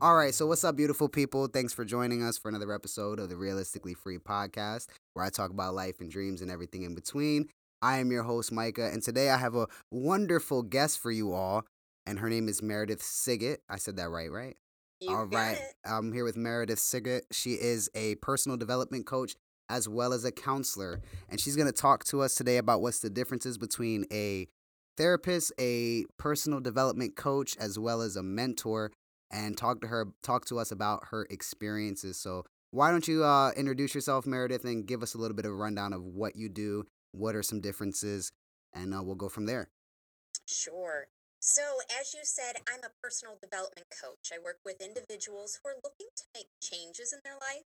All right, so what's up, beautiful people? Thanks for joining us for another episode of the Realistically Free podcast, where I talk about life and dreams and everything in between. I am your host, Micah, and today I have a wonderful guest for you all, and her name is Meredith Siget. I said that right, right? You All right. it. I'm here with Meredith Siget. She is a personal development coach as well as a counselor. And she's going to talk to us today about what's the differences between a therapist, a personal development coach, as well as a mentor, and talk to her, talk to us about her experiences. So, why don't you uh, introduce yourself, Meredith, and give us a little bit of a rundown of what you do, what are some differences, and uh, we'll go from there. Sure. So, as you said, I'm a personal development coach. I work with individuals who are looking to make changes in their life,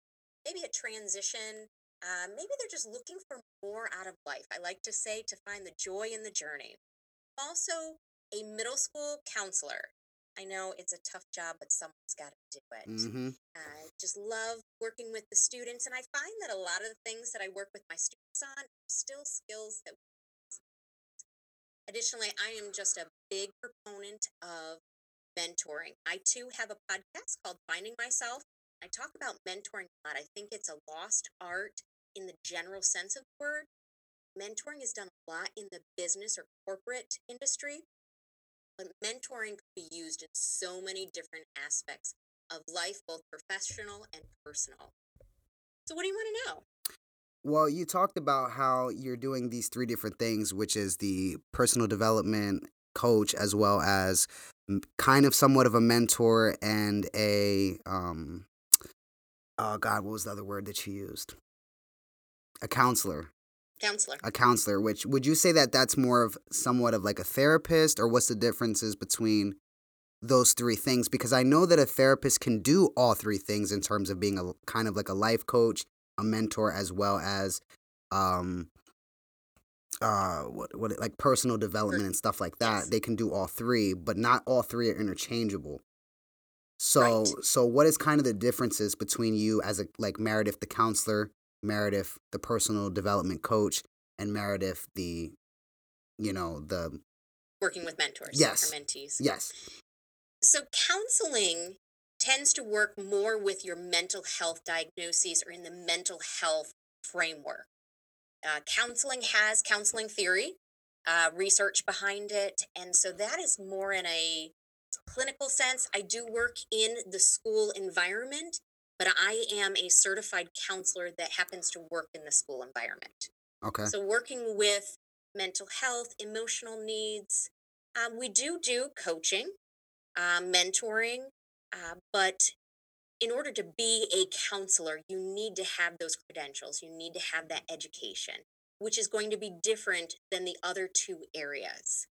maybe a transition. Uh, maybe they're just looking for more out of life. I like to say to find the joy in the journey. I'm also a middle school counselor. I know it's a tough job, but someone's got to do it. Mm-hmm. I just love working with the students, and I find that a lot of the things that I work with my students on are still skills that. Additionally, I am just a big proponent of mentoring. I too have a podcast called Finding Myself. I talk about mentoring a lot. I think it's a lost art in the general sense of the word. Mentoring is done a lot in the business or corporate industry, but mentoring could be used in so many different aspects of life, both professional and personal. So, what do you want to know? Well, you talked about how you're doing these three different things, which is the personal development coach, as well as kind of somewhat of a mentor and a um. Oh God, what was the other word that you used? A counselor, Counselor. a counselor. Which would you say that that's more of somewhat of like a therapist, or what's the differences between those three things? Because I know that a therapist can do all three things in terms of being a kind of like a life coach, a mentor, as well as um uh what what like personal development and stuff like that. yes. They can do all three, but not all three are interchangeable. So Right. so what is kind of the differences between you as a like Meredith the counselor, Meredith the personal development coach, and Meredith the you know the Working with mentors Yes. mentees. yes So, counseling tends to work more with your mental health diagnoses or in the mental health framework. Uh, counseling has counseling theory, uh, research behind it, and so that is more in a clinical sense. I do work in the school environment, but I am a certified counselor that happens to work in the school environment. okay So, working with mental health, emotional needs, um, we do do coaching, uh, mentoring, uh, but in order to be a counselor, you need to have those credentials. You need to have that education, which is going to be different than the other two areas.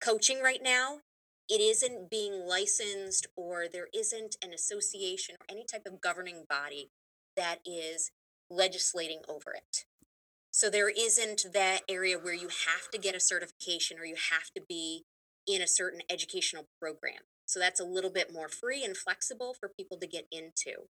Coaching right now, it isn't being licensed or there isn't an association or any type of governing body that is legislating over it. So there isn't that area where you have to get a certification or you have to be in a certain educational program. So that's a little bit more free and flexible for people to get into.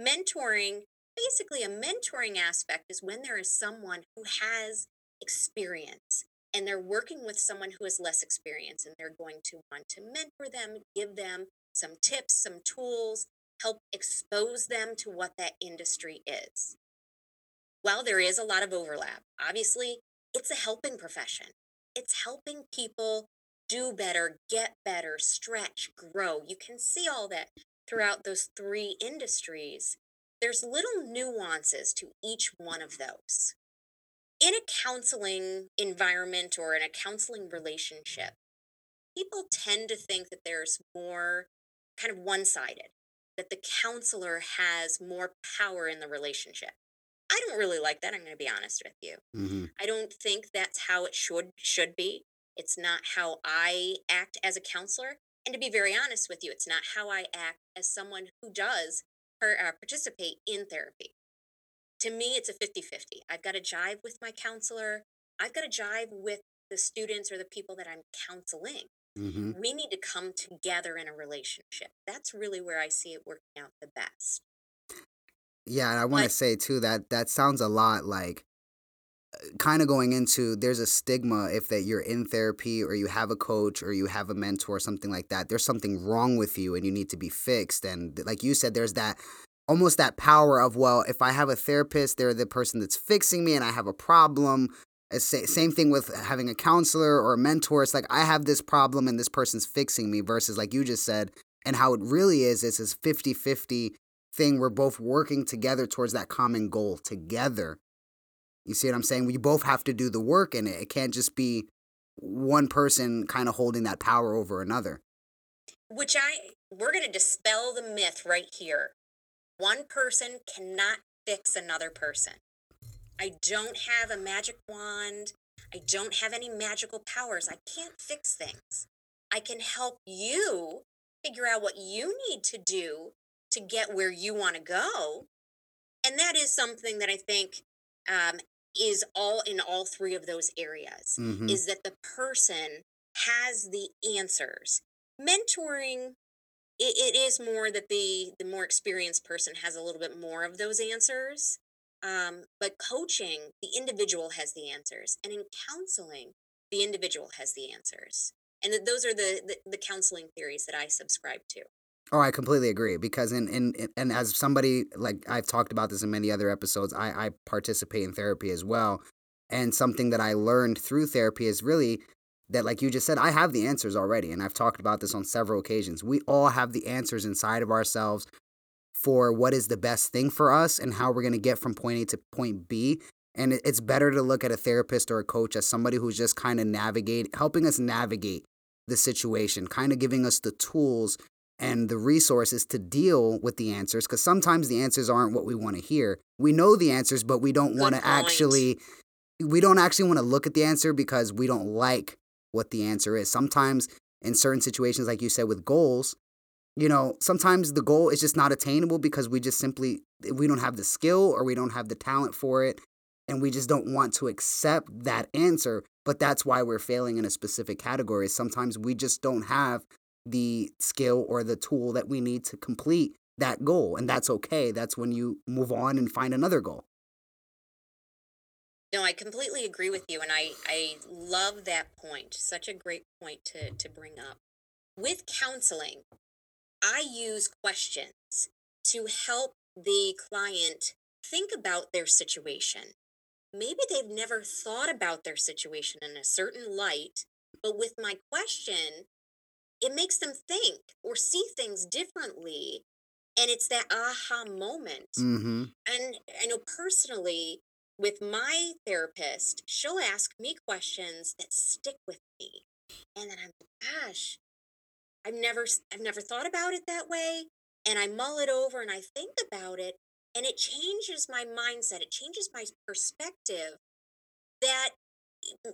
Mentoring, basically, a mentoring aspect is when there is someone who has experience and they're working with someone who has less experience and they're going to want to mentor them, give them some tips, some tools, help expose them to what that industry is. While there is a lot of overlap, obviously, it's a helping profession. It's helping people do better, get better, stretch, grow. You can see all that throughout those three industries. There's little nuances to each one of those. In a counseling environment or in a counseling relationship, people tend to think that there's more kind of one sided, that the counselor has more power in the relationship. I don't really like that. I'm going to be honest with you. hmm I don't think that's how it should should be. It's not how I act as a counselor, and to be very honest with you, it's not how I act as someone who does or uh, participate in therapy. To me, it's a 50-50. I've got to jive with my counselor. I've got to jive with the students or the people that I'm counseling. hmm We need to come together in a relationship. That's really where I see it working out the best. Yeah, and I want to say too that that sounds a lot like uh, kind of going into there's a stigma if that you're in therapy or you have a coach or you have a mentor or something like that there's something wrong with you and you need to be fixed and like you said there's that almost that power of well if i have a therapist they're the person that's fixing me and i have a problem. Uh, same thing with having a counselor or a mentor. It's like i have this problem and this person's fixing me versus like you just said and how it really is is this 50-50 thing. We're both working together towards that common goal together. You see what i'm saying? We both have to do the work in it it can't just be one person kind of holding that power over another. Which i we're going to dispel the myth right here one person cannot fix another person. I don't have a magic wand. I don't have any magical powers. I can't fix things. I can help you figure out what you need to do to get where you want to go. And that is something that I think um, is all in all three of those areas mm-hmm. is that the person has the answers. Mentoring it, it is more that the the more experienced person has a little bit more of those answers um, but coaching the individual has the answers and in counseling the individual has the answers and that those are the, the the counseling theories that i subscribe to Oh, I completely agree because in, in, in and as somebody like I've talked about this in many other episodes, I, I participate in therapy as well. And something that I learned through therapy is really that like you just said i have the answers already and i've talked about this on several occasions. We all have the answers inside of ourselves for what is the best thing for us and how we're going to get from point a to point b. And it's better to look at a therapist or a coach as somebody who's just kind of navigate helping us navigate the situation kind of giving us the tools and the resources to deal with the answers because sometimes the answers aren't what we want to hear. We know the answers but we don't want to actually we don't actually want to look at the answer because we don't like what the answer is. Sometimes in certain situations, like you said, with goals, you know, sometimes the goal is just not attainable because we just simply we don't have the skill or we don't have the talent for it and we just don't want to accept that answer. But that's why we're failing in a specific category. Sometimes we just don't have the skill or the tool that we need to complete that goal and that's okay. That's when you move on and find another goal no, I completely agree with you, and I, I love that point. Such a great point to, to bring up. With counseling, I use questions to help the client think about their situation. Maybe they've never thought about their situation in a certain light, but with my question, it makes them think or see things differently. And it's that aha moment. Mm-hmm. And I know personally, with my therapist, she'll ask me questions that stick with me. And then I'm like, gosh, I've never I've never thought about it that way. And I mull it over and I think about it and it changes my mindset. It changes my perspective that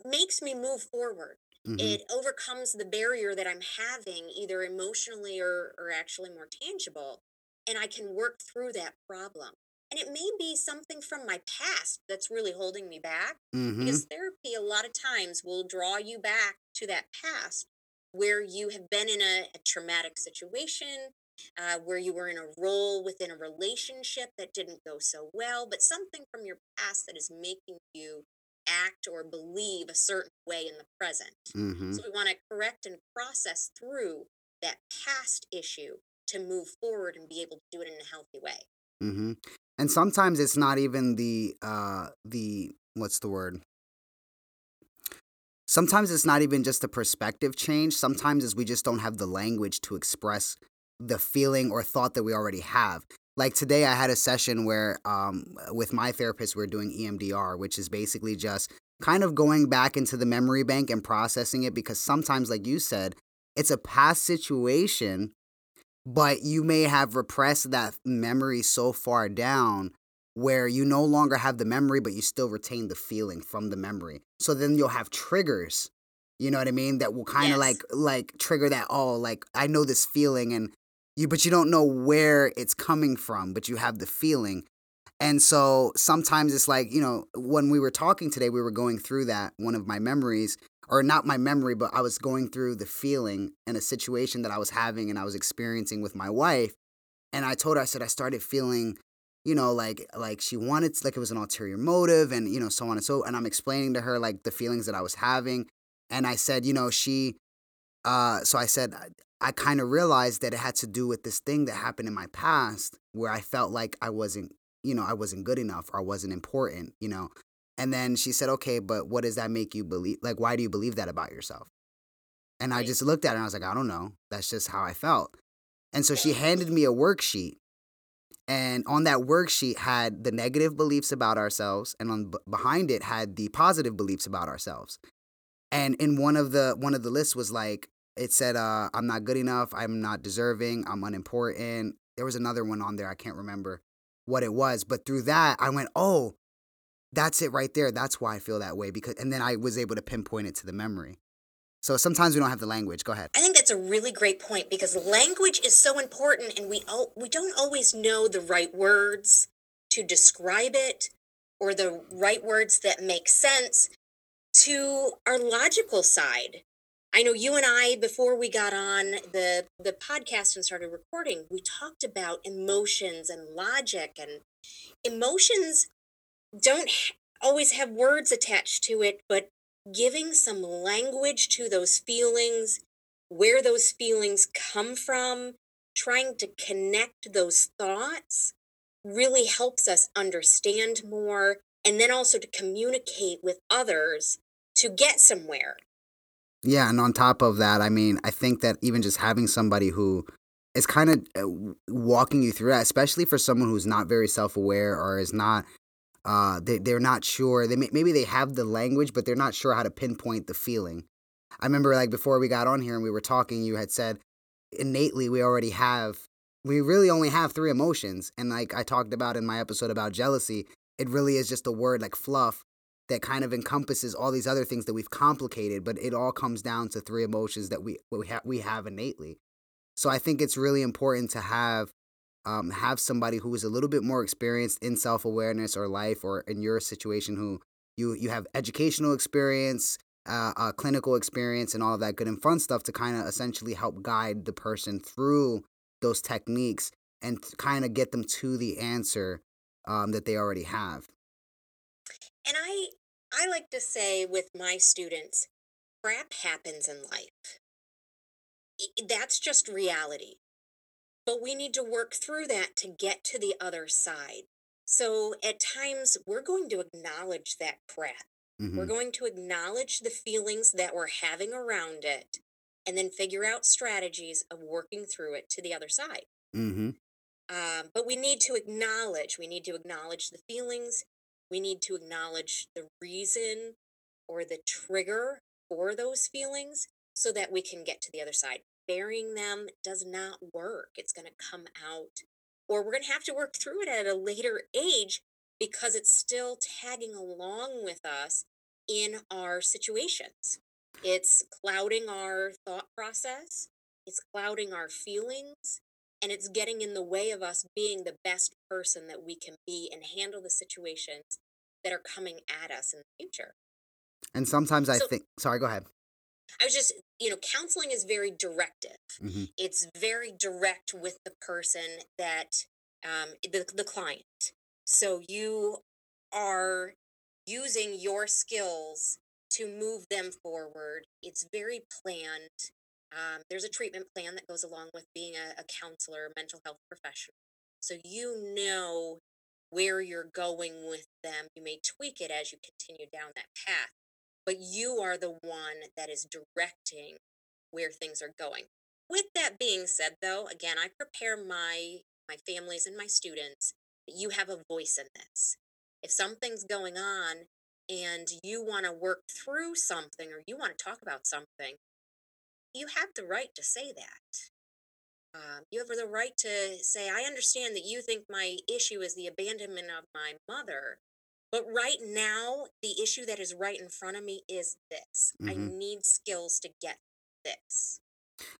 makes me move forward. Mm-hmm. It overcomes the barrier that I'm having, either emotionally or, or actually more tangible. And I can work through that problem. And it may be something from my past that's really holding me back mm-hmm. because therapy, a lot of times, will draw you back to that past where you have been in a, a traumatic situation, uh, where you were in a role within a relationship that didn't go so well, but something from your past that is making you act or believe a certain way in the present. Mm-hmm. So we want to correct and process through that past issue to move forward and be able to do it in a healthy way. Mm-hmm and sometimes it's not even the uh the what's the word? Sometimes it's not even just a perspective change. Sometimes is we just don't have the language to express the feeling or thought that we already have. Like today i had a session where um with my therapist we are doing emdr which is basically just kind of going back into the memory bank and processing it because sometimes like you said it's a past situation but you may have repressed that memory so far down where you no longer have the memory but you still retain the feeling from the memory so then you'll have triggers you know what i mean that will kind of yes. like like trigger that oh like i know this feeling and you but you don't know where it's coming from but you have the feeling and so sometimes it's like you know when we were talking today we were going through that one of my memories or not my memory, but I was going through the feeling in a situation that I was having and I was experiencing with my wife. And I told her, I said, I started feeling you know, like like she wanted like it was an ulterior motive and you know so on and so and I'm explaining to her like the feelings that I was having and I said, you know, she uh so I said I kind of realized that it had to do with this thing that happened in my past where I felt like I wasn't, you know, I wasn't good enough or I wasn't important, you know. And then she said, "Okay, but what does that make you believe? Like why do you believe that about yourself?" And I just looked at her and I was like, "I don't know. That's just how I felt." And so she handed me a worksheet and on that worksheet had the negative beliefs about ourselves and on b- behind it had the positive beliefs about ourselves and in one of the one of the lists was like it said uh i'm not good enough i'm not deserving i'm unimportant there was another one on there i can't remember what it was but through that i went oh that's it right there that's why i feel that way because and then i was able to pinpoint it to the memory so sometimes we don't have the language go ahead I think that's a really great point because language is so important and we al- we don't always know the right words to describe it or the right words that make sense to our logical side. I know you and I before we got on the the podcast and started recording, we talked about emotions and logic and emotions don't always have words attached to it, but giving some language to those feelings, where those feelings come from, trying to connect those thoughts really helps us understand more and then also to communicate with others to get somewhere. Yeah, and on top of that, I mean, I think that even just having somebody who is kind of uh, walking you through that, especially for someone who's not very self-aware or is not, uh, they they're not sure. They may, maybe they have the language, but they're not sure how to pinpoint the feeling. I remember like before we got on here and we were talking, you had said innately we already have, we really only have three emotions, and like I talked about in my episode about jealousy, it really is just a word like fluff that kind of encompasses all these other things that we've complicated, but it all comes down to three emotions that we we, ha- we have innately. So I think it's really important to have um, have somebody who is a little bit more experienced in self awareness or life, or in your situation, who you you have educational experience, uh, uh, clinical experience, and all of that good and fun stuff to kind of essentially help guide the person through those techniques and kind of get them to the answer um, that they already have. And I I like to say with my students, crap happens in life. That's just reality. But we need to work through that to get to the other side. So at times we're going to acknowledge that crap. We're hmm going to acknowledge the feelings that we're having around it and then figure out strategies of working through it to the other side. hmm Um, but we need to acknowledge, we need to acknowledge the feelings. We need to acknowledge the reason or the trigger for those feelings so that we can get to the other side. Burying them does not work. It's going to come out, or we're going to have to work through it at a later age because it's still tagging along with us in our situations. It's clouding our thought process, it's clouding our feelings, and it's getting in the way of us being the best person that we can be and handle the situations that are coming at us in the future. And sometimes I So think, sorry, go ahead. I was just, you know, counseling is very directive. hmm It's very direct with the person that, um, the, the client. So you are using your skills to move them forward. It's very planned. Um, there's a treatment plan that goes along with being a, a counselor, mental health professional. So you know where you're going with them. You may tweak it as you continue down that path, but you are the one that is directing where things are going. With that being said, though, again, I prepare my my families and my students that you have a voice in this. If something's going on and you want to work through something or you want to talk about something, you have the right to say that. Um, you have the right to say, I understand that you think my issue is the abandonment of my mother, but right now, the issue that is right in front of me is this. I hmm need skills to get this.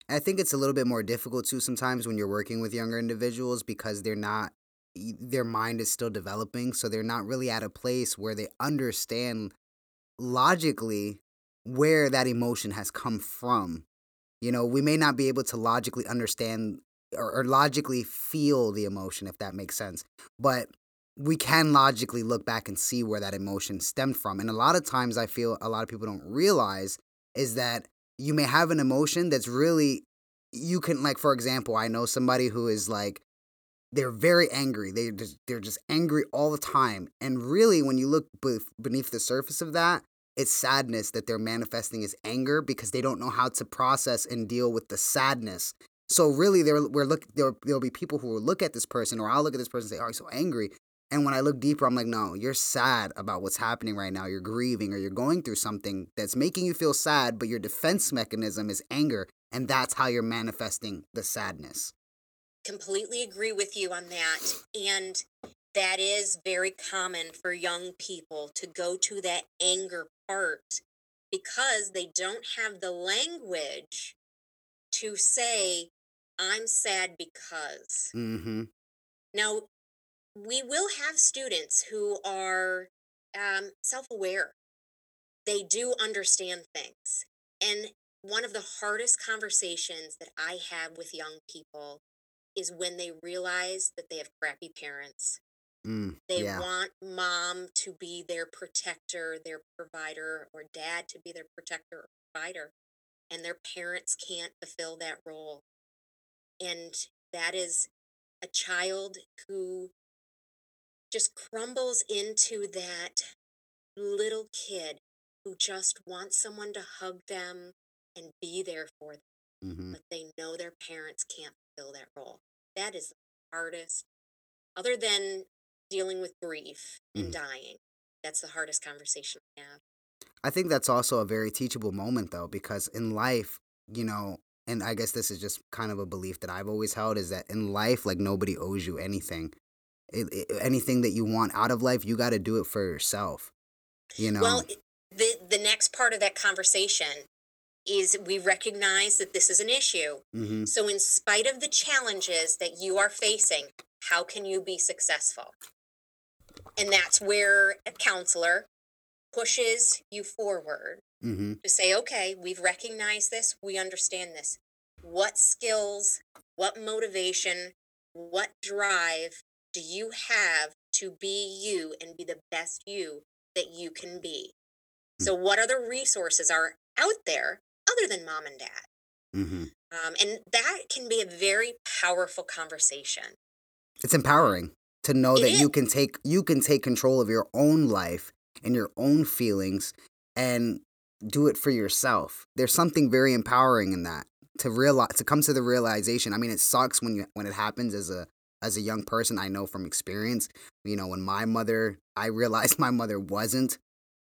I think it's a little bit more difficult too sometimes when you're working with younger individuals because they're not their mind is still developing so they're not really at a place where they understand logically where that emotion has come from. You know, we may not be able to logically understand or, or logically feel the emotion, if that makes sense. But we can logically look back and see where that emotion stemmed from. And a lot of times, I feel a lot of people don't realize is that you may have an emotion that's really, you can, like, for example, I know somebody who is like, they're very angry. They just, they're just angry all the time. And really, when you look beneath the surface of that, it's sadness that they're manifesting as anger because they don't know how to process and deal with the sadness. So really, there we're look there there'll be people who will look at this person, or I'll look at this person and say, "Oh, he's so angry," and when I look deeper, I'm like, "No, you're sad about what's happening right now. You're grieving, or you're going through something that's making you feel sad, but your defense mechanism is anger, and that's how you're manifesting the sadness." Completely agree with you on that, and that is very common for young people to go to that anger part because they don't have the language to say, I'm sad because. Mm-hmm. Now, we will have students who are um, self aware, they do understand things. And one of the hardest conversations that I have with young people is when they realize that they have crappy parents Mm, they yeah. want mom to be their protector, their provider, or dad to be their protector or provider, and their parents can't fulfill that role. And that is a child who just crumbles into that little kid who just wants someone to hug them and be there for them, Mm-hmm. but they know their parents can't fill that role. That is the hardest, other than dealing with grief and Mm. dying. That's the hardest conversation I have. I think that's also a very teachable moment, though, because in life, you know, and I guess this is just kind of a belief that I've always held is that in life, like nobody owes you anything. Anything that you want out of life, you got to do it for yourself. You know. Well, the the next part of that conversation is we recognize that this is an issue. hmm So in spite of the challenges that you are facing, how can you be successful? And that's where a counselor pushes you forward hmm to say, okay, we've recognized this, we understand this. What skills, what motivation, what drive do you have to be you and be the best you that you can be? So, what other resources are out there other than mom and dad? hmm Um, and that can be a very powerful conversation. It's empowering to know It that you can take you can take control of your own life and your own feelings and do it for yourself. There's something very empowering in that to realize to come to the realization. I mean, it sucks when you when it happens as a as a young person. I know from experience. You know, when my mother, I realized my mother wasn't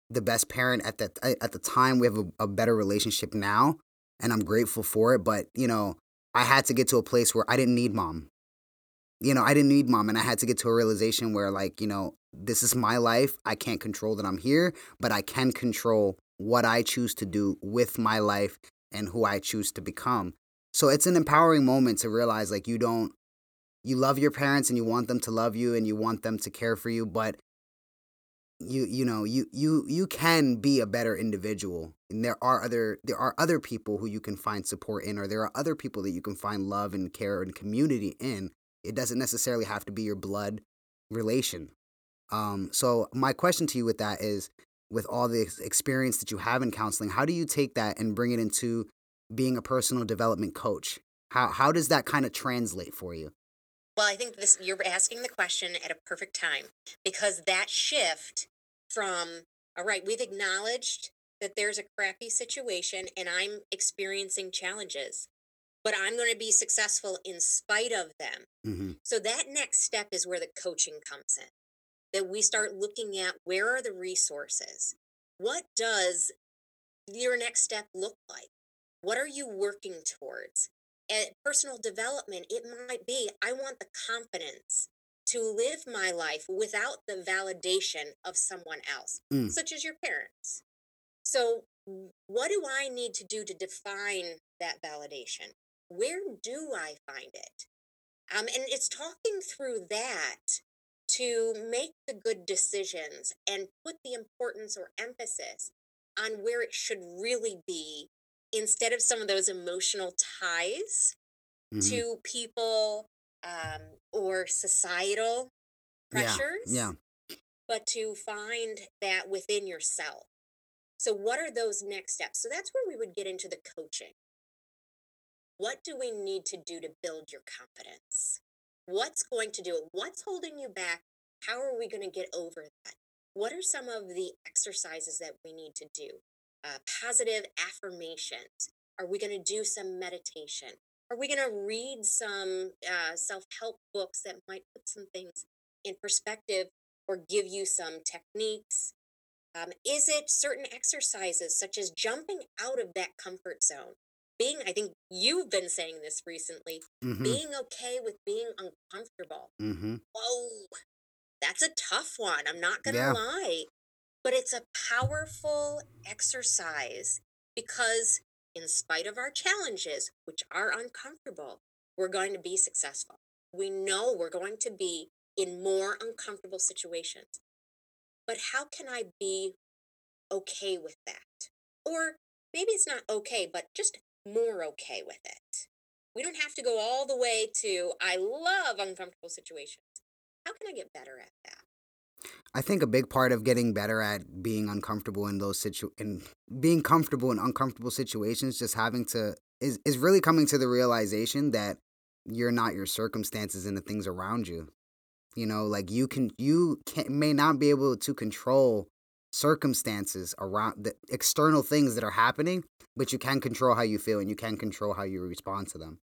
the best parent at that at the time. We have a, a better relationship now, and I'm grateful for it. But you know, I had to get to a place where I didn't need mom you know, I didn't need mom, and I had to get to a realization where, like, you know, this is my life. I can't control that I'm here, but I can control what I choose to do with my life and who I choose to become. So it's an empowering moment to realize, like, you don't, you love your parents and you want them to love you and you want them to care for you, but you you know you you you can be a better individual and there are other there are other people who you can find support in or there are other people that you can find love and care and community in it doesn't necessarily have to be your blood relation. Um, so my question to you with that is, with all the experience that you have in counseling, how do you take that and bring it into being a personal development coach? How how does that kind of translate for you? Well, I think this you're asking the question at a perfect time because that shift from all right, we've acknowledged that there's a crappy situation and I'm experiencing challenges, but I'm going to be successful in spite of them. Mm-hmm. So that next step is where the coaching comes in. That we start looking at where are the resources? What does your next step look like? What are you working towards? At personal development, it might be I want the confidence to live my life without the validation of someone else, Mm. such as your parents. So, what do I need to do to define that validation? Where do I find it? Um, and it's talking through that to make the good decisions and put the importance or emphasis on where it should really be instead of some of those emotional ties Mhm. to people um, or societal Yeah, pressures, yeah. but to find that within yourself. So, what are those next steps? So, that's where we would get into the coaching. What do we need to do to build your confidence? What's going to do it? What's holding you back? How are we going to get over that? What are some of the exercises that we need to do? Uh, positive affirmations. Are we going to do some meditation? Are we going to read some uh, self help books that might put some things in perspective or give you some techniques? Um, is it certain exercises such as jumping out of that comfort zone? Being, I think you've been saying this recently, Mm-hmm. being okay with being uncomfortable. Mm-hmm. Whoa, that's a tough one. I'm not going to Yeah. lie. But it's a powerful exercise because, in spite of our challenges, which are uncomfortable, we're going to be successful. We know we're going to be in more uncomfortable situations. But how can I be okay with that? Or maybe it's not okay, but just more okay with it. We don't have to go all the way to, I love uncomfortable situations. How can I get better at that? I think a big part of getting better at being uncomfortable in those situ in being comfortable in uncomfortable situations, just having to is is really coming to the realization that you're not your circumstances and the things around you. You know, like you can you can may not be able to control circumstances around the external things that are happening, but you can control how you feel and you can control how you respond to them.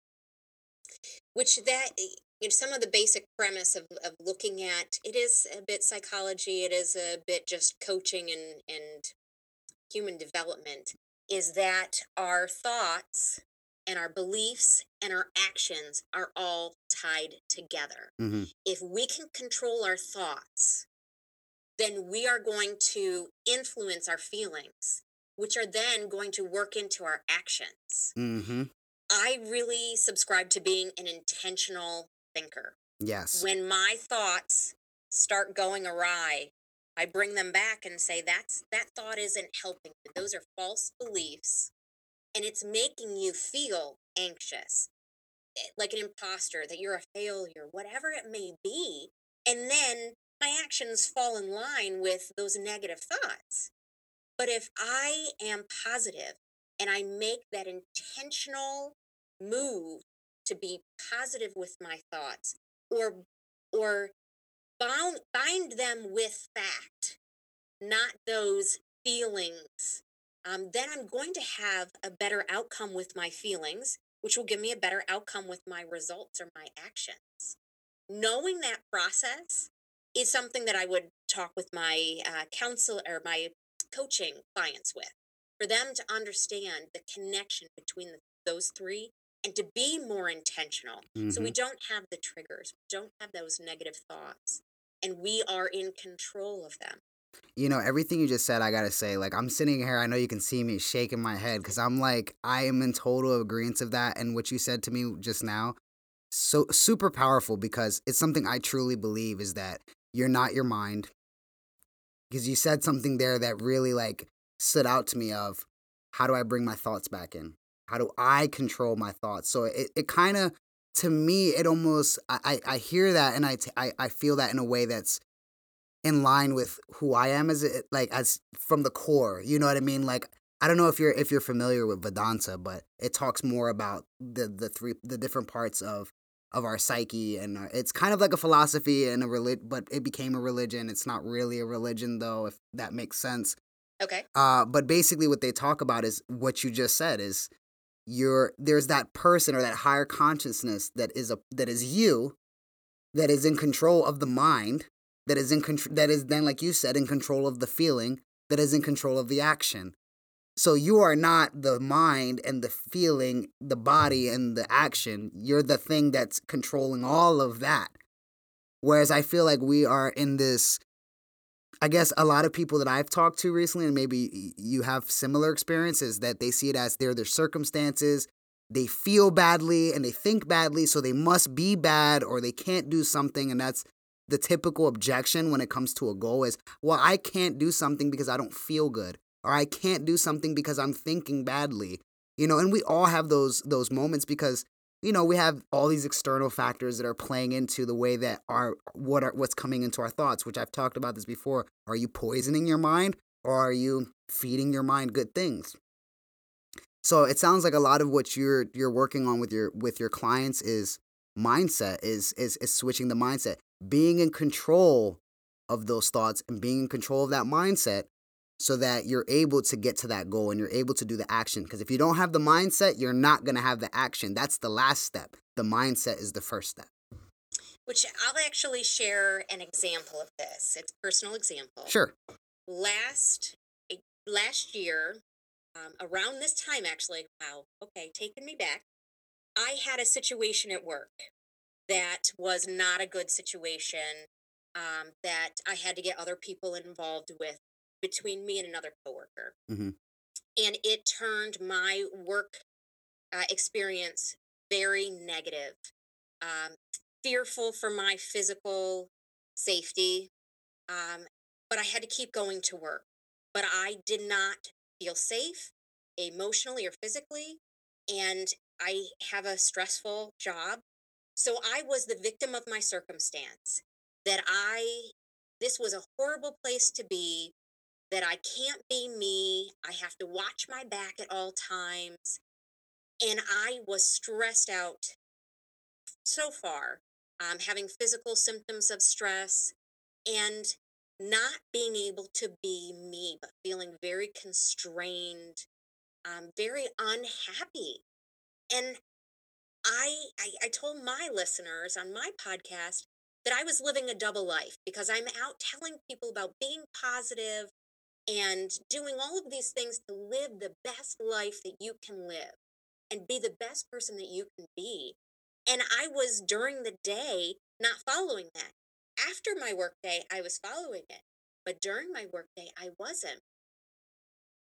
which that eh, you know some of the basic premise of, of looking at it is a bit psychology it is a bit just coaching and and human development is that our thoughts and our beliefs and our actions are all tied together Mm-hmm. if we can control our thoughts then we are going to influence our feelings which are then going to work into our actions Mm-hmm. I really subscribe to being an intentional thinker. Yes. When my thoughts start going awry, I bring them back and say that's that thought isn't helping you. Those are false beliefs and it's making you feel anxious, eh, like an imposter, that you're a failure, whatever it may be. And then my actions fall in line with those negative thoughts. But if I am positive and I make that intentional move to be positive with my thoughts or or bound, bind them with fact, not those feelings, um, then I'm going to have a better outcome with my feelings, which will give me a better outcome with my results or my actions. Knowing that process is something that I would talk with my uh, counsel or my coaching clients with for them to understand the connection between the, those three and to be more intentional so we mm-hmm. don't have the triggers we don't have those negative thoughts and we are in control of them You know, everything you just said, I gotta say, like, I'm sitting here, I know you can see me shaking my head because I'm like, I am in total agreement of that. And what you said to me just now, so super powerful because it's something I truly believe is that you're not your mind. Because you said something there that really, like, stood out to me of how do I bring my thoughts back in? How do I control my thoughts? So it, it kind of, to me, it almost, I, I hear that and I, t- I, I feel that in a way that's in line with who I am as it like as from the core. You know what I mean? Like I don't know if you're if you're familiar with Vedanta, but it talks more about the the three the different parts of of our psyche and our, it's kind of like a philosophy and a relig- but it became a religion. It's not really a religion though, if that makes sense. okay Uh, but basically, what they talk about is what you just said is you're there's that person or that higher consciousness that is a that is you that is in control of the mind that is in control that is then like you said in control of the feeling that is in control of the action. So you are not the mind and the feeling the body and the action. You're the thing that's controlling all of that. Whereas i feel like we are in this I guess a lot of people that I've talked to recently, and maybe you have similar experiences, that they see it as they're their circumstances. They feel badly and they think badly, so they must be bad or they can't do something. And that's the typical objection when it comes to a goal is, well, I can't do something because I don't feel good, or I can't do something because I'm thinking badly. You know, and we all have those those moments because you know, we have all these external factors that are playing into the way that our what are what's coming into our thoughts, which I've talked about this before. Are you poisoning your mind or are you feeding your mind good things? So it sounds like a lot of what you're you're working on with your with your clients is mindset is is is switching the mindset, being in control of those thoughts and being in control of that mindset so that you're able to get to that goal and you're able to do the action. Because if you don't have the mindset, you're not going to have the action. That's the last step. The mindset is the first step. Which I'll actually share an example of this. It's a personal example. Sure. Last last year, um, around this time actually, wow, okay, taking me back. I had a situation at work that was not a good situation um, that I had to get other people involved with between me and another coworker. Mm-hmm. And it turned my work uh, experience very negative, um, fearful for my physical safety. Um, but I had to keep going to work. But I did not feel safe emotionally or physically. And I have a stressful job. So I was the victim of my circumstance that I, this was a horrible place to be that I can't be me. I have to watch my back at all times. And I was stressed out so far, um, having physical symptoms of stress and not being able to be me, but feeling very constrained, um, very unhappy. And I, I, I told my listeners on my podcast that I was living a double life because I'm out telling people about being positive and doing all of these things to live the best life that you can live and be the best person that you can be. And I was during the day not following that. After my workday, I was following it. But during my workday, I wasn't.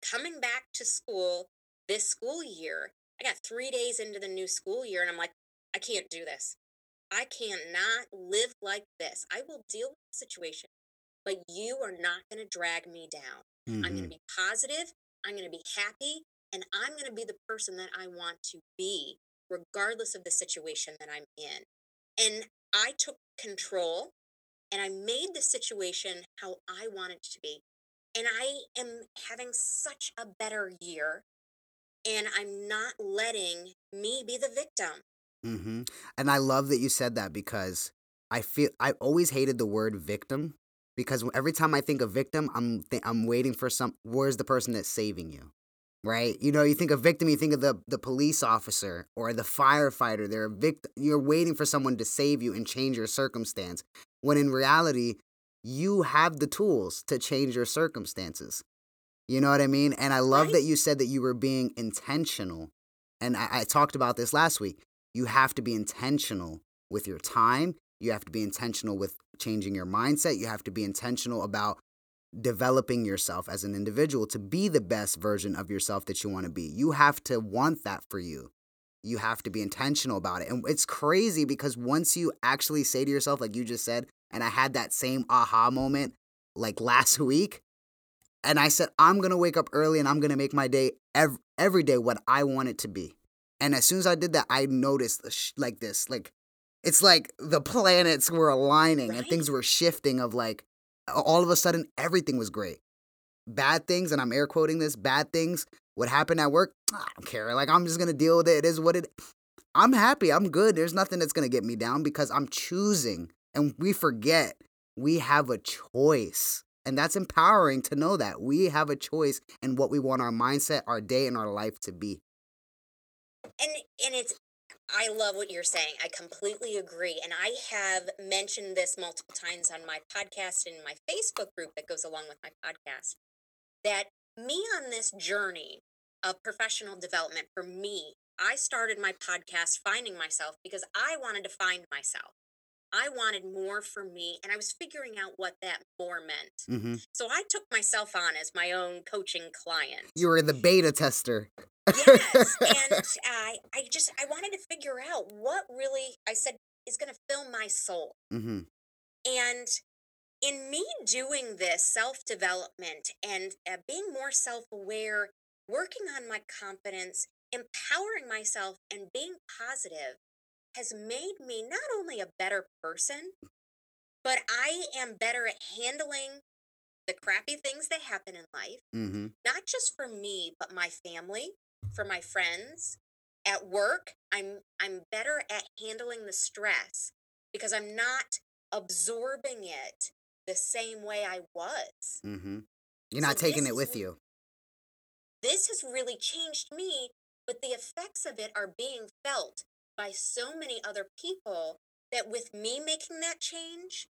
Coming back to school this school year, I got three days into the new school year, and I'm like, I can't do this. I cannot live like this. I will deal with the situation, but you are not going to drag me down. Mm-hmm. I'm going to be positive. I'm going to be happy. And I'm going to be the person that I want to be, regardless of the situation that I'm in. And I took control and I made the situation how I wanted it to be. And I am having such a better year. And I'm not letting me be the victim. Mm-hmm. And I love that you said that because I feel I always hated the word victim because every time I think of victim, I'm th- I'm waiting for some. Where's the person that's saving you? Right? You know, you think of victim, you think of the the police officer or the firefighter. They're a victim. You're waiting for someone to save you and change your circumstance. When in reality, you have the tools to change your circumstances. You know what I mean? And I love Right. that you said that you were being intentional. And I, I talked about this last week. You have to be intentional with your time. You have to be intentional with changing your mindset. You have to be intentional about developing yourself as an individual to be the best version of yourself that you want to be. You have to want that for you. You have to be intentional about it. And it's crazy because once you actually say to yourself, like you just said, and I had that same aha moment like last week, and I said, I'm going to wake up early and I'm going to make my day every, every day what I want it to be. And as soon as I did that, I noticed like this, like it's like the planets were aligning and things were shifting of like all of a sudden everything was great. Bad things, and I'm air quoting this, bad things would happen at work. I don't care. Like I'm just gonna deal with it. It is what it I'm happy. I'm good. There's nothing that's gonna get me down because I'm choosing. And we forget we have a choice. And that's empowering to know that we have a choice in what we want our mindset, our day, and our life to be. and and it's I love what you're saying. I completely agree. And I have mentioned this multiple times on my podcast and my Facebook group that goes along with my podcast that me on this journey of professional development for me, I started my podcast finding myself because I wanted to find myself. I wanted more for me and I was figuring out what that more meant. hmm So I took myself on as my own coaching client. You were the beta tester. yes and i i just i wanted to figure out what really i said is going to fill my soul hmm and in me doing this self-development and uh, being more self-aware working on my confidence empowering myself and being positive has made me not only a better person, but I am better at handling the crappy things that happen in life, Mm-hmm. not just for me, but my family, for my friends. At work, I'm I'm better at handling the stress because I'm not absorbing it the same way I was. Mm-hmm. You're So not taking it with you. This has really changed me, but the effects of it are being felt by so many other people that with me making that change,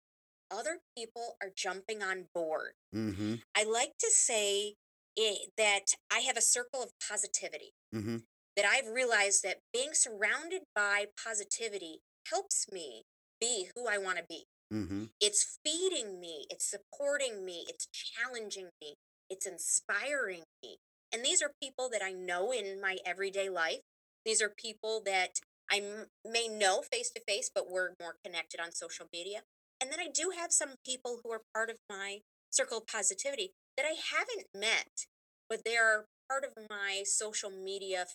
other people are jumping on board. Mm-hmm. I like to say it, that I have a circle of positivity, Mm-hmm. that I've realized that being surrounded by positivity helps me be who I want to be. Mm-hmm. It's feeding me, it's supporting me, it's challenging me, it's inspiring me. And these are people that I know in my everyday life. These are people that I may know face to face, but we're more connected on social media. And then I do have some people who are part of my circle of positivity that I haven't met, but they are part of my social media,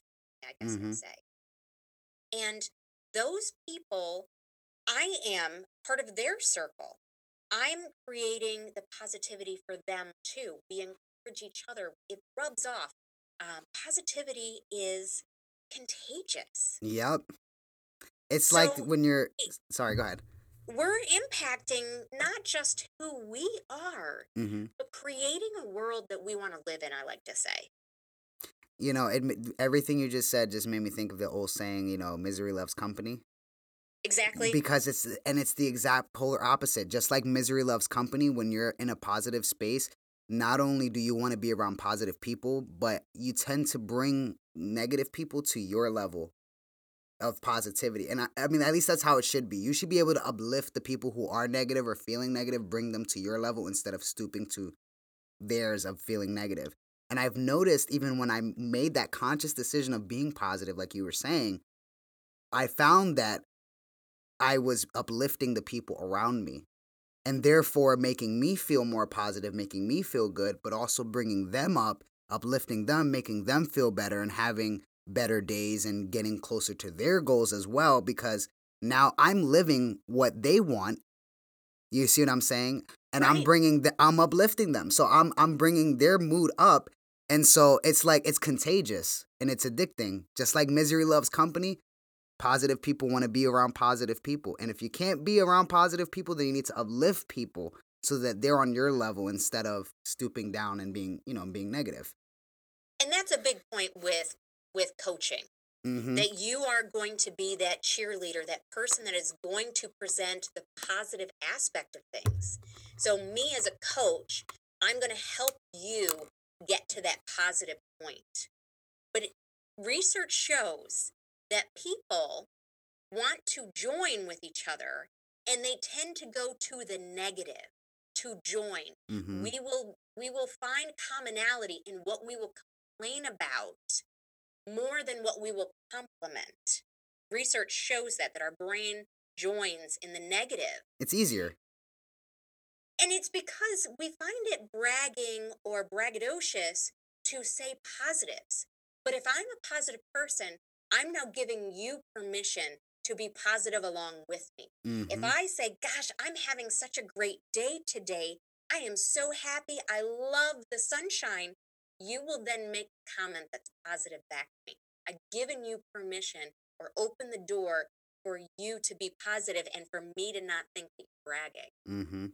I guess Mhm. I'd say. And those people, I am part of their circle. I'm creating the positivity for them too. We encourage each other. It rubs off. Um, positivity is contagious. Yep. It's like when you're. it- Sorry. Go ahead. we're impacting not just who we are, Mm-hmm. but creating a world that we want to live in, I like to say. You know, it, everything you just said just made me think of the old saying. You know, misery loves company. Exactly. because it's and it's the exact polar opposite just like misery loves company when you're in a positive space not only do you want to be around positive people but you tend to bring negative people to your level of positivity and I, I mean at least that's how it should be you should be able to uplift the people who are negative or feeling negative bring them to your level instead of stooping to theirs of feeling negative. negative and i've noticed even when i made that conscious decision of being positive like you were saying i found that I was uplifting the people around me and therefore making me feel more positive, making me feel good, but also bringing them up, uplifting them, making them feel better and having better days and getting closer to their goals as well because now I'm living what they want. You see what I'm saying? And I'm bringing the I'm uplifting them. So I'm I'm bringing their mood up and so it's like it's contagious and it's addicting. Just like misery loves company, positive people want to be around positive people. And if you can't be around positive people, then you need to uplift people so that they're on your level instead of stooping down and being, you know, being negative. and that's a big point with with coaching. Mm-hmm. that you are going to be that cheerleader, that person that is going to present the positive aspect of things. So, me as a coach, I'm going to help you get to that positive point. But it, research shows that people want to join with each other and they tend to go to the negative to join Mm-hmm. we will we will find commonality in what we will complain about more than what we will compliment. Research shows that that our brain joins in the negative. It's easier. and it's because we find it bragging or braggadocious to say positives. But if i'm a positive person i'm now giving you permission to be positive along with me. Mm-hmm. if I say, Gosh, I'm having such a great day today, I am so happy, I love the sunshine, you will then make a comment that's positive back to me. I've given you permission or open the door for you to be positive and for me to not think that you're bragging. mm-hmm.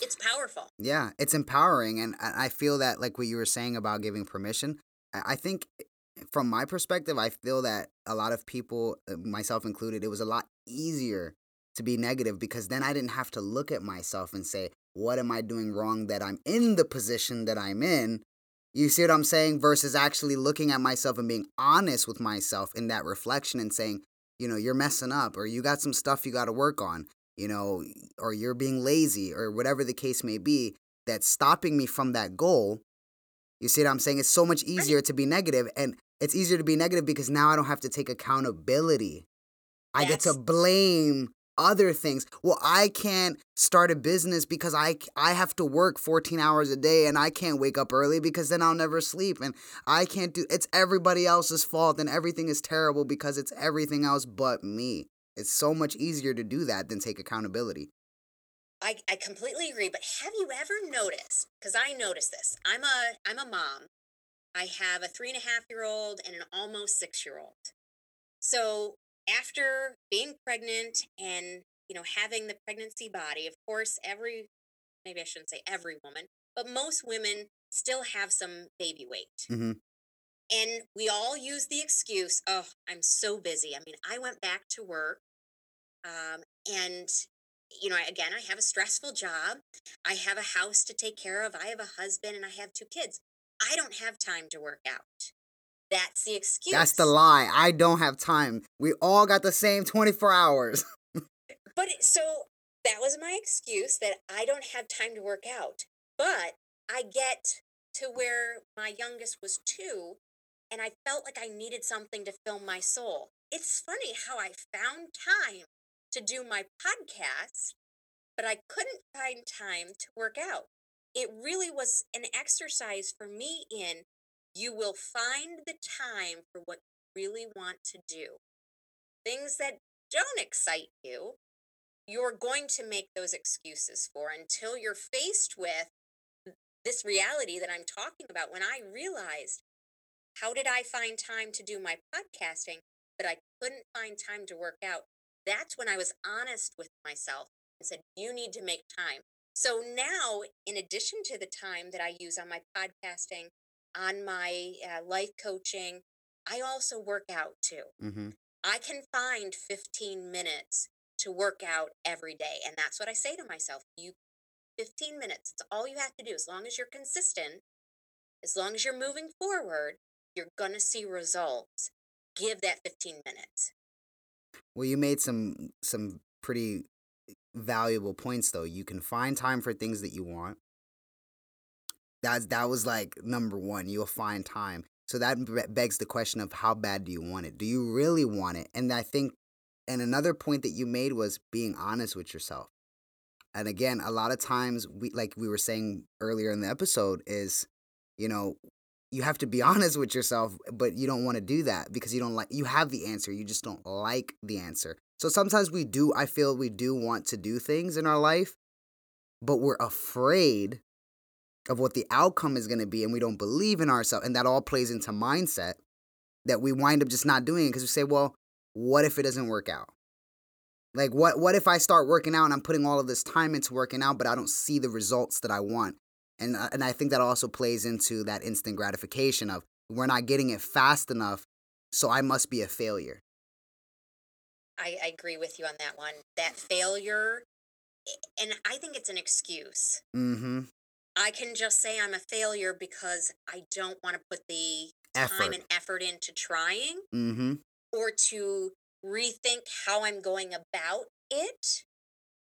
It's powerful. Yeah, it's empowering, and I feel that like what you were saying about giving permission. I think, from my perspective, I feel that a lot of people, uh, myself included, it was a lot easier to be negative because then I didn't have to look at myself and say, "What am I doing wrong that I'm in the position that I'm in?" You see what I'm saying? Versus actually looking at myself and being honest with myself in that reflection and saying, you know, you're messing up or you got some stuff you got to work on you know, or you're being lazy, or whatever the case may be, that's stopping me from that goal. You see what I'm saying? It's so much easier to be negative, and it's easier to be negative because now I don't have to take accountability. I get to blame other things. Well, I can't start a business because I I have to work 14 hours a day and I can't wake up early because then I'll never sleep and I can't do it's everybody else's fault and everything is terrible because it's everything else but me. It's so much easier to do that than take accountability. I, I completely agree, but have you ever noticed? Because I noticed this. I'm a I'm a mom. I have a three and a half year old and an almost six year old. So after being pregnant and you know having the pregnancy body, of course, every maybe I shouldn't say every woman, but most women still have some baby weight. Mm-hmm. And we all use the excuse, oh, I'm so busy. I mean, I went back to work um, and you know, again, I have a stressful job. I have a house to take care of. I have a husband and I have two kids. I don't have time to work out. That's the excuse. That's the lie. I don't have time. We all got the same 24 hours. but so that was my excuse that I don't have time to work out. But I get to where my youngest was two and I felt like I needed something to fill my soul. It's funny how I found time to do my podcast, but I couldn't find time to work out. It really was an exercise for me in you will find the time for what you really want to do. Things that don't excite you, you're going to make those excuses for until you're faced with this reality that I'm talking about. When I realized, how did I find time to do my podcasting, but I couldn't find time to work out? that's when I was honest with myself and said, you need to make time. So now, in addition to the time that I use on my podcasting, on my uh, life coaching, I also work out too. Mm-hmm. I can find 15 minutes to work out every day. And that's what I say to myself. You 15 minutes. It's all you have to do. As long as you're consistent, as long as you're moving forward, you're going to see results. Give that 15 minutes. Well, you made some some pretty valuable points though. You can find time for things that you want. That's that was like number 1. You'll find time. So that begs the question of how bad do you want it? Do you really want it? And I think and another point that you made was being honest with yourself. And again, a lot of times we like we were saying earlier in the episode is you know, you have to be honest with yourself, but you don't want to do that because you don't like you have the answer, you just don't like the answer. So sometimes we do I feel we do want to do things in our life, but we're afraid of what the outcome is going to be and we don't believe in ourselves and that all plays into mindset that we wind up just not doing it because we say, "Well, what if it doesn't work out?" Like what what if I start working out and I'm putting all of this time into working out but I don't see the results that I want? And, uh, and I think that also plays into that instant gratification of we're not getting it fast enough, so I must be a failure. I, I agree with you on that one. That failure, and I think it's an excuse. Mm-hmm. I can just say I'm a failure because I don't want to put the effort. time and effort into trying mm-hmm. or to rethink how I'm going about it.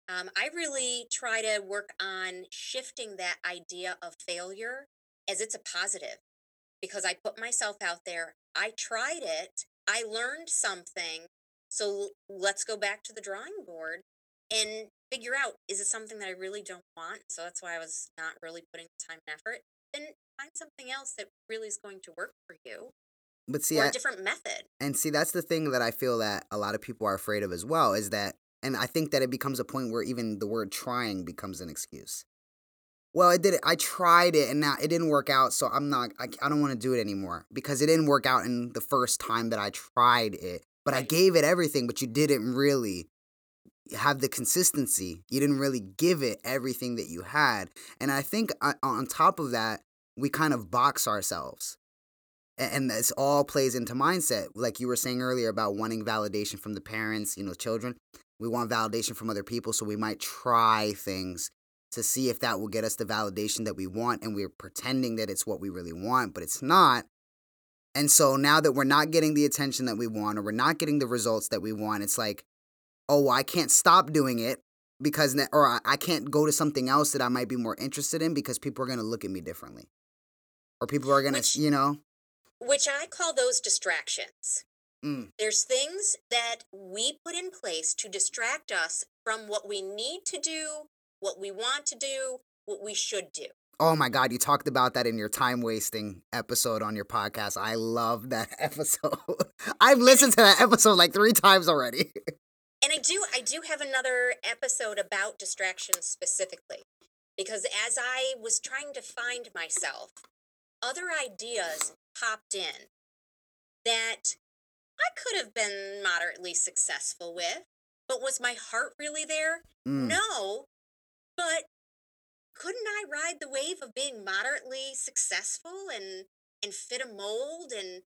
Um, I really try to work on shifting that idea of failure as it's a positive because I put myself out there. I tried it. I learned something. So let's go back to the drawing board and figure out is it something that I really don't want? So that's why I was not really putting time and effort. Then find something else that really is going to work for you. But see, or I, a different method. And see, that's the thing that I feel that a lot of people are afraid of as well is that and I think that it becomes a point where even the word trying becomes an excuse. Well, I did it. I tried it and now it didn't work out. So I'm not, I, I don't want to do it anymore because it didn't work out in the first time that I tried it. But I gave it everything, but you didn't really have the consistency. You didn't really give it everything that you had. And I think uh, on top of that, we kind of box ourselves. And this all plays into mindset. Like you were saying earlier about wanting validation from the parents, you know, children. We want validation from other people, so we might try things to see if that will get us the validation that we want. And we're pretending that it's what we really want, but it's not. And so now that we're not getting the attention that we want or we're not getting the results that we want, it's like, oh, well, I can't stop doing it because, or I can't go to something else that I might be more interested in because people are going to look at me differently. Or people are going to, you know? Which I call those distractions. Mm. There's things that we put in place to distract us from what we need to do, what we want to do, what we should do. Oh my God, you talked about that in your time wasting episode on your podcast. I love that episode. I've listened to that episode like three times already. And I do I do have another episode about distractions specifically because as I was trying to find myself, other ideas popped in that I could have been moderately successful with, but was my heart really there? Mm. No. But couldn't I ride the wave of being moderately successful and and fit a mold and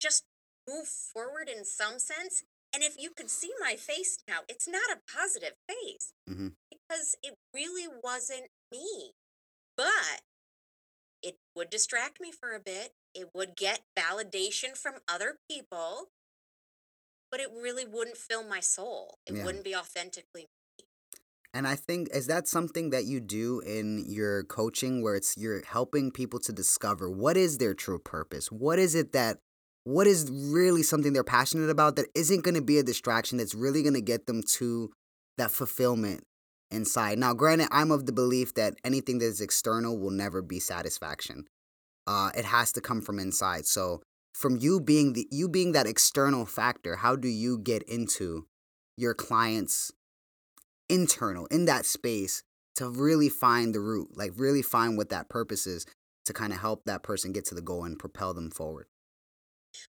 just move forward in some sense? And if you could see my face now, it's not a positive face Mhm. because it really wasn't me. But it would distract me for a bit. It would get validation from other people, but it really wouldn't fill my soul. It Yeah. wouldn't be authentically me. And I think is that something that you do in your coaching where it's you're helping people to discover what is their true purpose? What is it that what is really something they're passionate about that isn't going to be a distraction that's really going to get them to that fulfillment inside. Now, granted, I'm of the belief that anything that is external will never be satisfaction. Uh, it has to come from inside. So, from you being the you being that external factor, how do you get into your clients' internal in that space to really find the root, like really find what that purpose is to kind of help that person get to the goal and propel them forward.